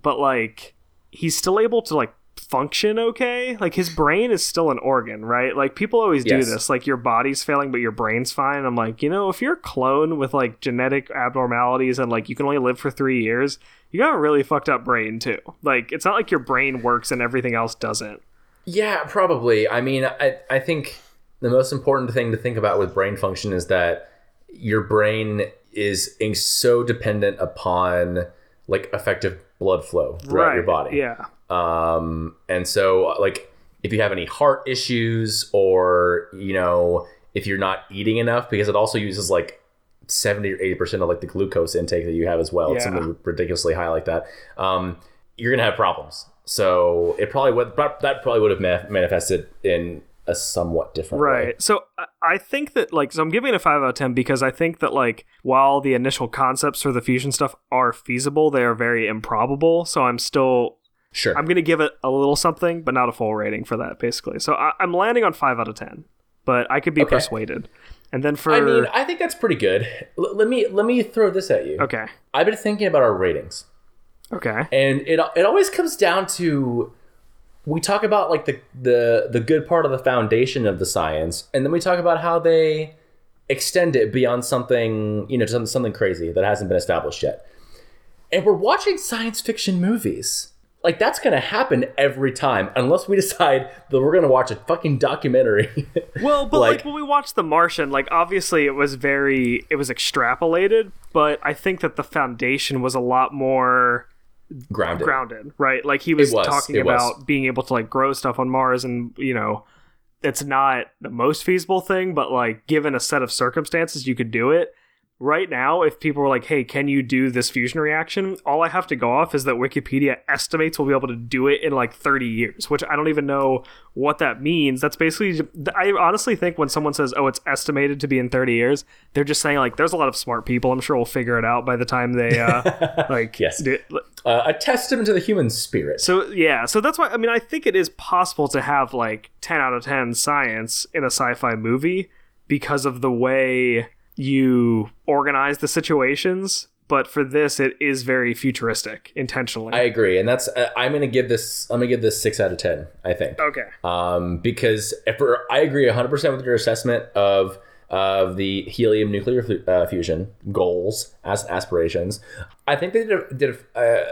but like he's still able to like function okay. Like his brain is still an organ, right? Like people always do Yes. this. Like your body's failing but your brain's fine. I'm like, you know, if you're a clone with like genetic abnormalities and like you can only live for 3 years, you got a really fucked up brain too. Like it's not like your brain works and everything else doesn't. Yeah, probably. I mean, I, I think the most important thing to think about with brain function is that your brain is so dependent upon like effective blood flow throughout your body. Yeah. Um, and so like if you have any heart issues or you know if you're not eating enough because it also uses like 70 or 80 percent of like the glucose intake that you have as well it's Yeah. something ridiculously high like that um, you're gonna have problems so it probably would that probably would have manifested in a somewhat different way Right. So I- think that like so I'm giving it a 5 out of 10 because I think that like while the initial concepts for the fusion stuff are feasible, they are very improbable. So I'm still sure I'm going to give it a little something but not a full rating for that basically. So I, I'm landing on 5 out of 10. But I could be Okay. persuaded. And then for i mean i think that's pretty good L- let me let me throw this at you Okay. i've been thinking about our ratings Okay. and it it always comes down to we talk about like the the the good part of the foundation of the science and then we talk about how they extend it beyond something you know something, something crazy that hasn't been established yet. And we're watching science fiction movies. Like that's gonna happen every time unless we decide that we're gonna watch a fucking documentary. Well, but like, Like- when we watched The Martian, like obviously it was very it was extrapolated, but I think that the foundation was a lot more grounded grounded, right? Like he was, was, talking it was. about being able to like grow stuff on Mars and, you know, it's not the most feasible thing, but like given a set of circumstances you could do it. right now, if people were like, "Hey, can you do this fusion reaction?" All I have to go off is that Wikipedia estimates we'll be able to do it in like 30 years, which I don't even know what that means. That's basically. I honestly think when someone says, "Oh, it's estimated to be in 30 years," they're just saying like, "There's a lot of smart people. I'm sure we'll figure it out by the time they uh, like." Yes. do- Uh, a testament to the human spirit. so yeah, so that's why I mean I think it is possible to have like 10 out of 10 science in a sci-fi movie because of the way you organize the situations, but for this it is very futuristic intentionally. I agree, and that's uh, I'm gonna give this. I'm gonna give this six out of ten. I think. okay. um, because if I agree 100% with your assessment of of the helium nuclear fu- uh, fusion goals as aspirations. I think they did a, did a, uh,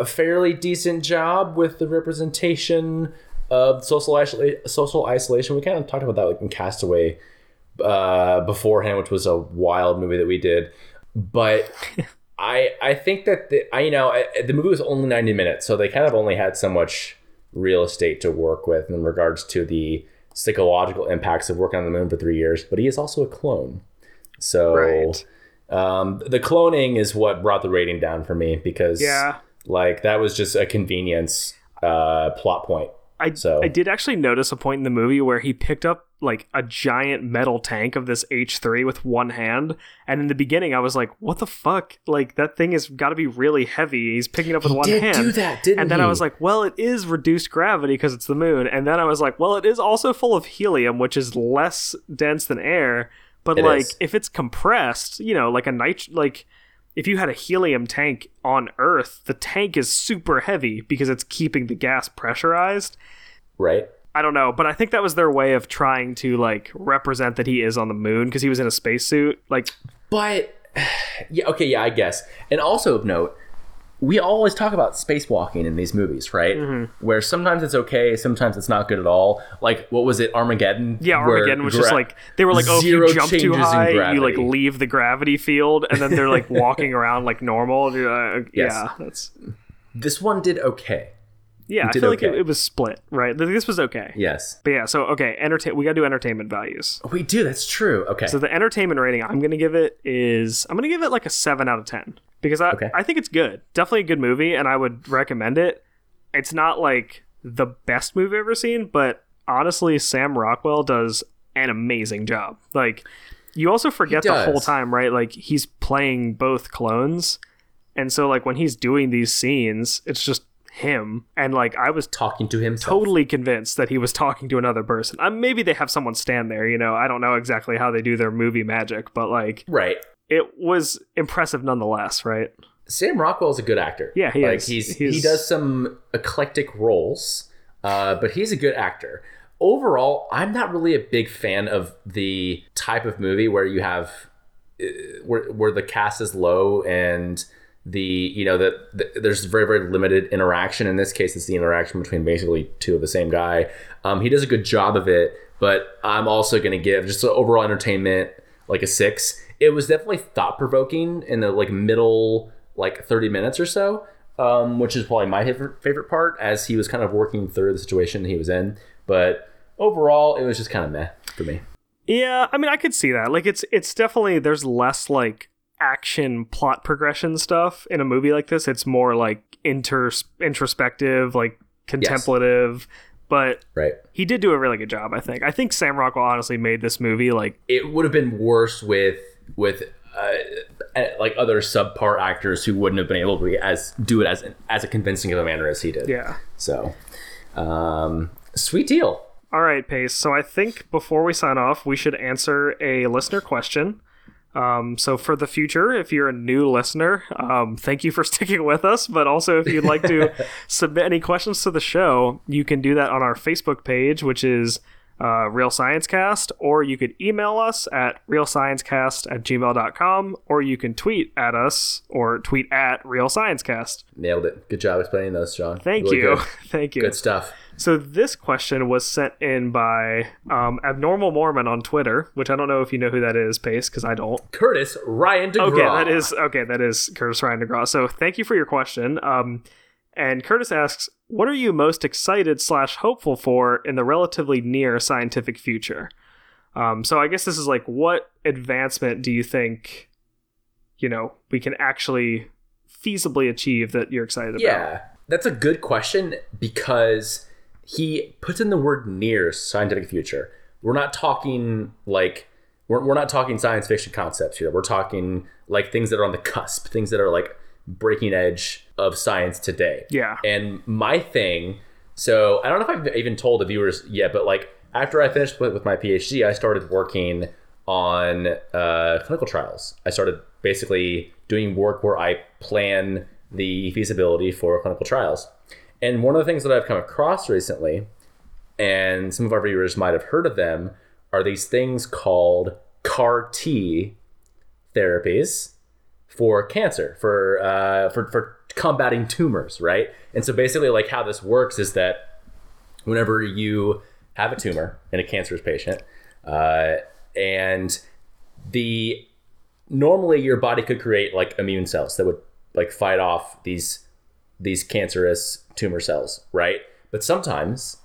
a fairly decent job with the representation of social isola- social isolation. We kind of talked about that like in Castaway uh, beforehand, which was a wild movie that we did, but. I, I think that the I you know I, the movie was only 90 minutes so they kind of only had so much real estate to work with in regards to the psychological impacts of working on the moon for three years. But he is also a clone, so Right. um, the cloning is what brought the rating down for me because Yeah. like that was just a convenience uh, plot point. I, So- I did actually notice a point in the movie where he picked up like a giant metal tank of this H3 with one hand. And in the beginning, I was like, what the fuck? Like, that thing has got to be really heavy. He's picking it up with one did hand. do that, didn't and then I was like, well, it is reduced gravity because it's the moon. And then I was like, well, it is also full of helium, which is less dense than air. But It like, is. if it's compressed, you know, like a nit, like if you had a helium tank on Earth, the tank is super heavy because it's keeping the gas pressurized. Right? I don't know, but I think that was their way of trying to like represent that he is on the moon because he was in a spacesuit. Like, But yeah, okay, yeah, I guess. And also of note, we always talk about spacewalking in these movies, right? Mm-hmm. Where sometimes it's okay, sometimes it's not good at all. Like what was it, Armageddon? yeah, Armageddon was just like they were like, oh, if you jump too high, you like leave the gravity field, and then they're like walking around like normal. Uh, Yes. Yeah, that's This one did okay. Yeah. I feel like it, it was split, right? This was okay. Yes. But yeah, so okay, entertain. We gotta do entertainment values. We do, that's true. Okay. So the entertainment rating I'm gonna give it is I'm gonna give it like a seven out of ten because I Okay. I think it's good, definitely a good movie, and I would recommend it. It's not like the best movie I've ever seen, but honestly, Sam Rockwell does an amazing job. Like you also forget the whole time, right? Like he's playing both clones, and so like when he's doing these scenes, it's just him, and like I was Talking to him totally convinced that he was talking to another person. Um, maybe they have someone stand there, you know. I don't know exactly how they do their movie magic, but like Right. it was impressive nonetheless, right? Sam Rockwell's a good actor. Yeah, he like, is. He's, He's- he does some eclectic roles, uh, but he's a good actor. Overall, I'm not really a big fan of the type of movie where you have uh, where where the cast is low and the you know that the, there's very very limited interaction. In this case, it's the interaction between basically two of the same guy. Um, he does a good job of it, but I'm also going to give just overall entertainment like a six. It was definitely thought provoking in the like middle like 30 minutes or so, um, which is probably my favorite part as he was kind of working through the situation he was in. But overall, it was just kind of meh for me. Yeah, I mean, I could see that. Like, it's it's definitely there's less like action plot progression stuff in a movie like this. It's more like inter introspective, like contemplative. But Right. he did do a really good job, I think. I think Sam Rockwell honestly made this movie like It would have been worse with with uh, uh, like other subpar actors who wouldn't have been able to be as do it as as a convincing of a manner as he did. yeah. So, um, sweet deal. All right, Pace. So I think before we sign off, we should answer a listener question. Um, so for the future, if you're a new listener, um, thank you for sticking with us. But also, if you'd like to submit any questions to the show, you can do that on our Facebook page, which is uh, Real Science Cast, or you could email us at realsciencecast at gmail.com, or you can tweet at us or tweet at Real Science Cast. Nailed it. Good job explaining those, John. Thank Really you. Good. Thank you. Good stuff. So this question was sent in by um, Abnormal Mormon on Twitter, which I don't know if you know who that is, Pace, because I don't. Curtis Ryan DeGraw. Okay, that is okay. That is Curtis Ryan DeGraw. So thank you for your question. Um, and Curtis asks, "What are you most excited slash hopeful for in the relatively near scientific future?" Um, so I guess this is like, what advancement do you think you know we can actually feasibly achieve that you're excited about? Yeah, that's a good question because he puts in the word near scientific future. We're not talking like we're, we're not talking science fiction concepts here. We're talking like things that are on the cusp, things that are like breaking edge of science today. Yeah. And my thing, so I don't know if I've even told the viewers yet, but like after I finished with, with my PhD, I started working on uh, clinical trials. I started basically doing work where I plan the feasibility for clinical trials. And one of the things that I've come across recently, and some of our viewers might have heard of them, are these things called CAR T therapies for cancer, for uh, for for combating tumors, right? And so basically, like how this works is that whenever you have a tumor in a cancerous patient, uh, and the normally your body could create like immune cells that would like fight off these these cancerous tumor cells, right? But sometimes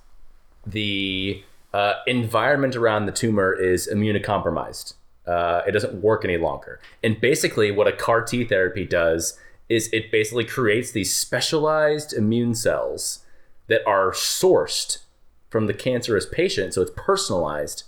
the uh, environment around the tumor is immunocompromised. Uh, it doesn't work any longer. And basically, what a CAR T therapy does is it basically creates these specialized immune cells that are sourced from the cancerous patient, so it's personalized,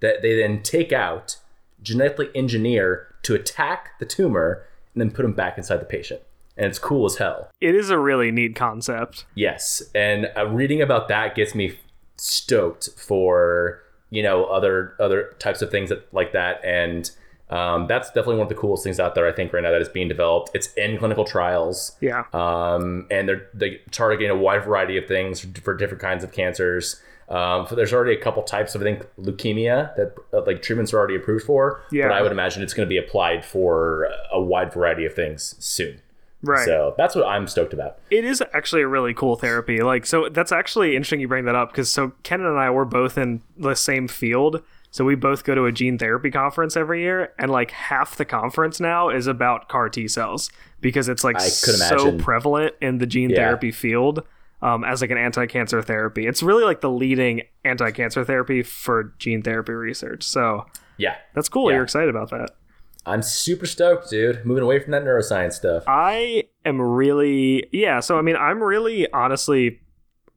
that they then take out, genetically engineer to attack the tumor, and then put them back inside the patient. And it's cool as hell. It is a really neat concept. Yes, and uh, reading about that gets me stoked for you know other other types of things that like that, and um, that's definitely one of the coolest things out there. I think right now that is being developed. It's in clinical trials, Yeah. um, and they're they targeting a wide variety of things for different kinds of cancers. Um, so there's already a couple types of I think leukemia that uh, like treatments are already approved for. Yeah. but I would imagine it's going to be applied for a wide variety of things soon. Right. So that's what I'm stoked about. It is actually a really cool therapy. Like, so that's actually interesting you bring that up because so Ken and I were both in the same field. So we both go to a gene therapy conference every year, and like half the conference now is about CAR T cells because it's like so prevalent in the gene Yeah. therapy field um, as like an anti-cancer therapy. It's really like the leading anti-cancer therapy for gene therapy research. So Yeah, that's cool. Yeah. You're excited about that. I'm super stoked, dude. Moving away from that neuroscience stuff. I am really yeah, so I mean I'm really honestly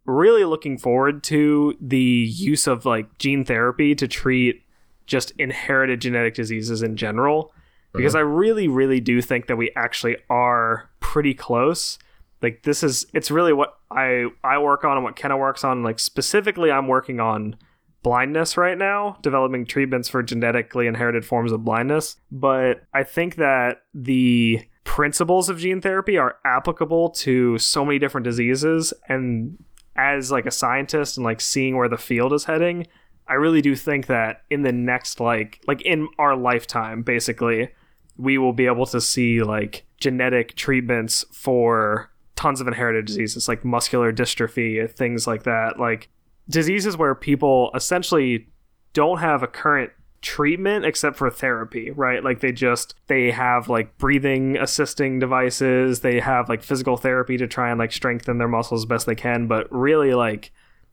really looking forward to the use of like gene therapy to treat just inherited genetic diseases in general because uh-huh. I really really do think that we actually are pretty close. Like this is it's really what I I work on and what Kenan works on like specifically I'm working on blindness right now, developing treatments for genetically inherited forms of blindness. But I think that the principles of gene therapy are applicable to so many different diseases. And as like a scientist and like seeing where the field is heading, I really do think that in the next like like in our lifetime, basically, we will be able to see like genetic treatments for tons of inherited diseases like muscular dystrophy, things like that. Like diseases where people essentially don't have a current treatment except for therapy, right? Like they just they have like breathing assisting devices, they have like physical therapy to try and like strengthen their muscles as best they can, but really like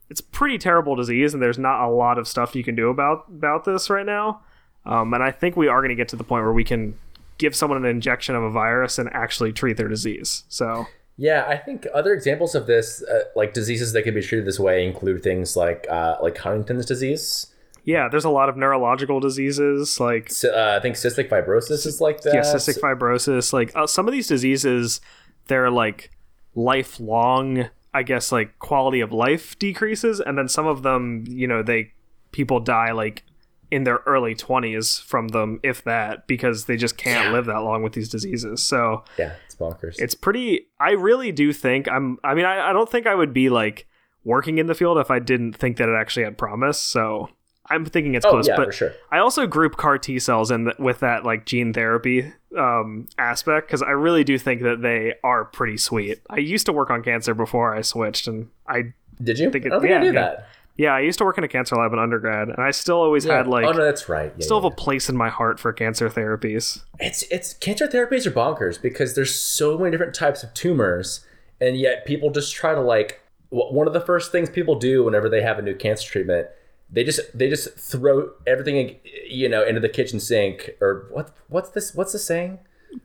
it's pretty terrible disease and there's not a lot of stuff you can do about about this right now. Um, and I think we are going to get to the point where we can give someone an injection of a virus and actually treat their disease. So Yeah, I think other examples of this, uh, like diseases that can be treated this way, include things like uh, like Huntington's disease. yeah, there's a lot of neurological diseases like C- uh, I think cystic fibrosis is like that. yeah, cystic fibrosis. Like uh, some of these diseases, they're like lifelong. I guess like quality of life decreases, and then some of them, you know, they people die like in their early twenties from them, if that, because they just can't live that long with these diseases. So Yeah, it's bonkers. it's pretty. I really do think I'm. I mean, I, I don't think I would be like working in the field if I didn't think that it actually had promise. So I'm thinking it's oh close. yeah, but for sure. I also group CAR T cells in th- with that like gene therapy um, aspect because I really do think that they are pretty sweet. I used to work on cancer before I switched, and I Did you? think it- I don't think yeah, I knew yeah. that. Yeah I used to work in a cancer lab in undergrad, and I still always Yeah. had like oh no, that's right. Yeah, still yeah, have a place in my heart for cancer therapies. it's it's cancer therapies are bonkers because there's so many different types of tumors and yet people just try to like one of the first things people do whenever they have a new cancer treatment they just they just throw everything you know into the kitchen sink or what what's this what's the saying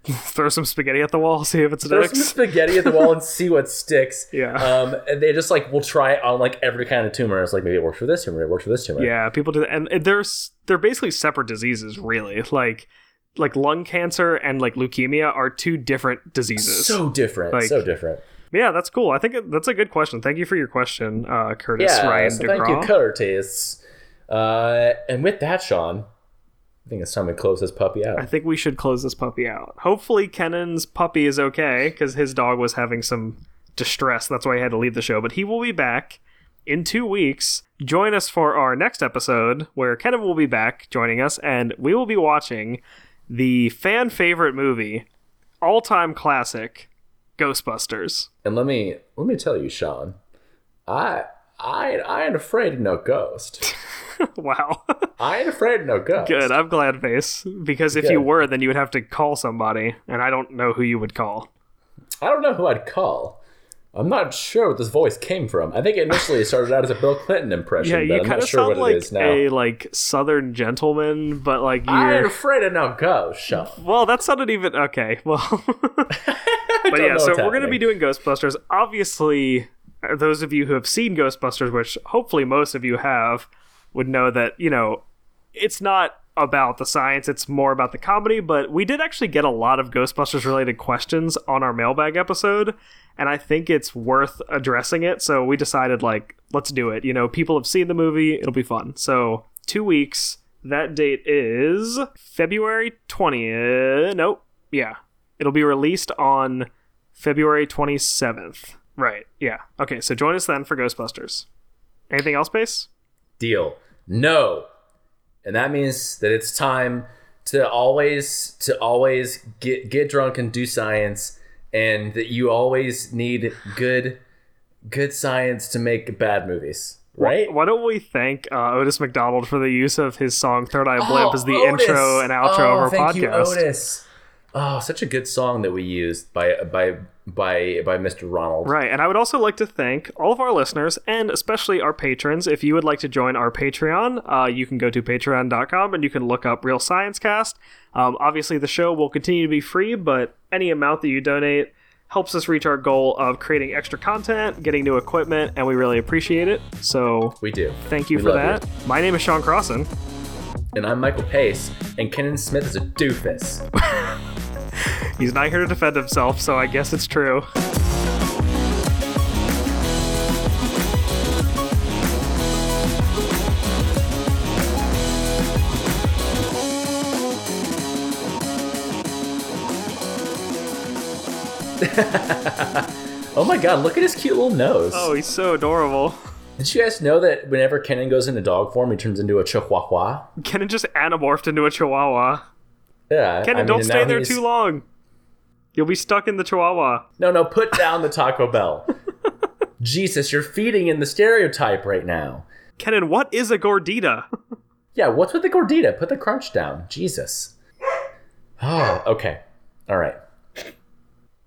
Throw some spaghetti at the wall, see if it Throw some sticks. spaghetti at the wall and see what sticks. Yeah. Um, and they just like will try it on like every kind of tumor. It's like maybe it works for this tumor, it works for this tumor. Yeah, people do that, and there's they're basically separate diseases, really. Like like lung cancer and like leukemia are two different diseases. So different. Like- so different. yeah, that's cool. I think that's a good question. Thank you for your question, uh, Curtis Yeah. Ryan so thank you. Curtis. Uh, and with that, Sean, I think it's time to close this puppy out. I think we should close this puppy out. Hopefully, Kenan's puppy is okay because his dog was having some distress. That's why he had to leave the show. But he will be back in two weeks. Join us for our next episode where Kenan will be back joining us, and we will be watching the fan favorite movie, all time classic, Ghostbusters. And let me let me tell you, Sean, I I I ain't afraid of no ghost. wow. I ain't afraid of no ghost. Good. I'm glad, Pace. Because if you were, then you would have to call somebody, and I don't know who you would call. I don't know who I'd call. I'm not sure what this voice came from. I think initially it started out as a Bill Clinton impression, Yeah, you kind of sure sound like it is now. a like southern gentleman, but like I ain't you're. afraid of no ghost, Well, that sounded even okay. Well, but yeah, so we're going to be doing Ghostbusters. Obviously, those of you who have seen Ghostbusters, which hopefully most of you have, would know that you know it's not about the science; it's more about the comedy. But we did actually get a lot of Ghostbusters related questions on our mailbag episode, and I think it's worth addressing it. So we decided like let's do it. You know, people have seen the movie; it'll be fun. So two weeks. That date is February 20th. Nope. Yeah. It'll be released on February 27th. Right. Yeah. Okay, so join us then for Ghostbusters. Anything else, Pace? deal. No. And that means that it's time to always to always get get drunk and do science and that you always need good good science to make bad movies, right? Why don't we thank uh, Otis McDonald for the use of his song Third Eye Blimp Oh, as the Otis. intro and outro oh, of our thank podcast? You, Otis. Oh, such a good song that we used by by by by Mr. Ronald. Right, and I would also like to thank all of our listeners and especially our patrons. If you would like to join our Patreon, uh, you can go to patreon.com and you can look up Real Science Cast. Um, obviously, the show will continue to be free, but any amount that you donate helps us reach our goal of creating extra content, getting new equipment, and we really appreciate it. So, We do. thank you We for that. My name is Sean Crossan. And I'm Michael Pace, and Kenan Smith is a doofus. He's not here to defend himself, so I guess it's true. Oh my god, look at his cute little nose. Oh, he's so adorable. Did you guys know that whenever Kenan goes into dog form, he turns into a chihuahua? Kenan just anamorphed into a chihuahua. Yeah. Kenan, I mean, don't stay there he's- too long. You'll be stuck in the chihuahua. No, no, put down the Taco Bell. Jesus, you're feeding in the stereotype right now. Kenan, what is a gordita? Yeah, what's with the gordita? Put the crunch down. Jesus. Oh, okay. All right.